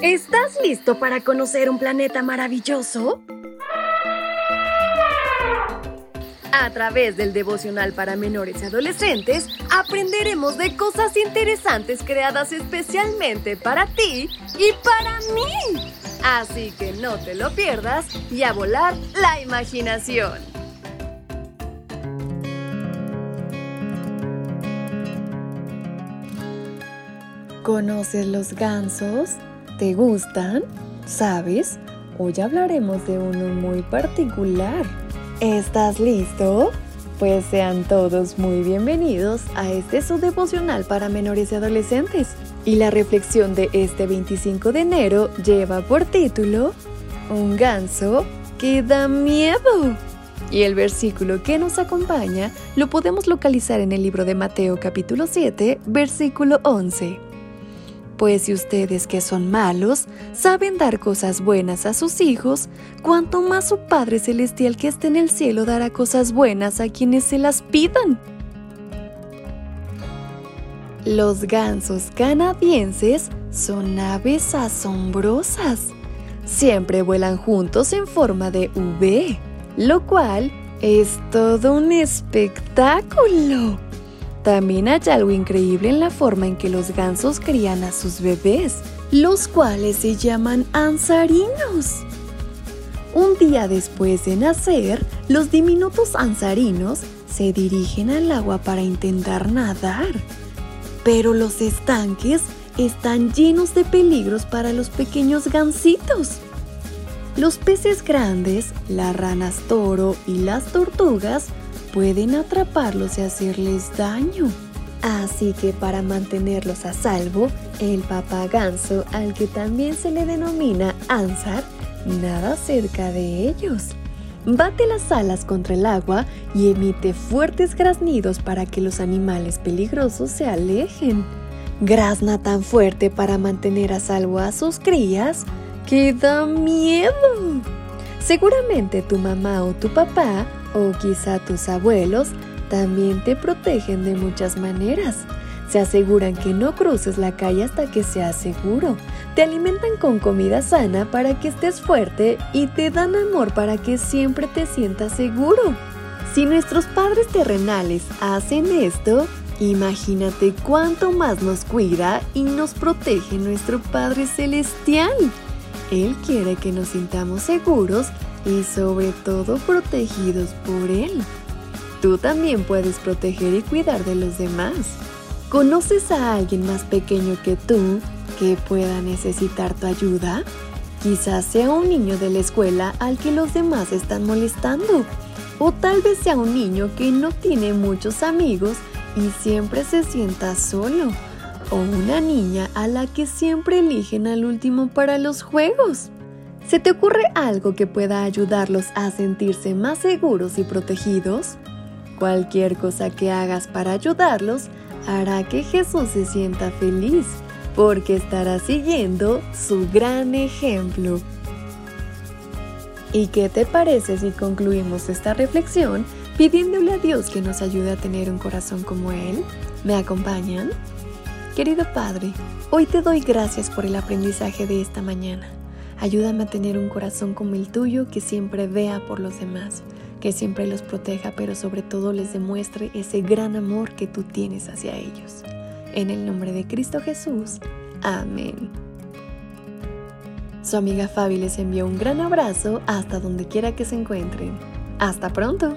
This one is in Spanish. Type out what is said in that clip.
¿Estás listo para conocer un planeta maravilloso? A través del devocional para menores y adolescentes, aprenderemos de cosas interesantes creadas especialmente para ti y para mí. Así que no te lo pierdas y a volar la imaginación. ¿Conoces los gansos? ¿Te gustan? ¿Sabes? Hoy hablaremos de uno muy particular. ¿Estás listo? Pues sean todos muy bienvenidos a este su devocional para menores y adolescentes. Y la reflexión de este 25 de enero lleva por título Un ganso que da miedo. Y el versículo que nos acompaña lo podemos localizar en el libro de Mateo capítulo 7, versículo 11. Pues si ustedes que son malos saben dar cosas buenas a sus hijos, cuanto más su Padre Celestial que está en el cielo dará cosas buenas a quienes se las pidan. Los gansos canadienses son aves asombrosas. Siempre vuelan juntos en forma de V, lo cual es todo un espectáculo. También hay algo increíble en la forma en que los gansos crían a sus bebés, los cuales se llaman ansarinos. Un día después de nacer, los diminutos ansarinos se dirigen al agua para intentar nadar. Pero los estanques están llenos de peligros para los pequeños gansitos. Los peces grandes, las ranas toro y las tortugas pueden atraparlos y hacerles daño. Así que para mantenerlos a salvo, el papá ganso, al que también se le denomina Ansar, nada cerca de ellos. Bate las alas contra el agua y emite fuertes graznidos para que los animales peligrosos se alejen. Grazna tan fuerte para mantener a salvo a sus crías que da miedo. Seguramente tu mamá o tu papá o quizá tus abuelos también te protegen de muchas maneras. Se aseguran que no cruces la calle hasta que sea seguro. Te alimentan con comida sana para que estés fuerte y te dan amor para que siempre te sientas seguro. Si nuestros padres terrenales hacen esto, imagínate cuánto más nos cuida y nos protege nuestro Padre Celestial. Él quiere que nos sintamos seguros y sobre todo protegidos por Él. Tú también puedes proteger y cuidar de los demás. ¿Conoces a alguien más pequeño que tú que pueda necesitar tu ayuda? Quizás sea un niño de la escuela al que los demás están molestando. O tal vez sea un niño que no tiene muchos amigos y siempre se sienta solo. O una niña a la que siempre eligen al último para los juegos. ¿Se te ocurre algo que pueda ayudarlos a sentirse más seguros y protegidos? Cualquier cosa que hagas para ayudarlos hará que Jesús se sienta feliz, porque estará siguiendo su gran ejemplo. ¿Y qué te parece si concluimos esta reflexión pidiéndole a Dios que nos ayude a tener un corazón como Él? ¿Me acompañan? Querido Padre, hoy te doy gracias por el aprendizaje de esta mañana. Ayúdame a tener un corazón como el tuyo que siempre vea por los demás, que siempre los proteja, pero sobre todo les demuestre ese gran amor que tú tienes hacia ellos. En el nombre de Cristo Jesús. Amén. Su amiga Fabi les envió un gran abrazo hasta donde quiera que se encuentren. Hasta pronto.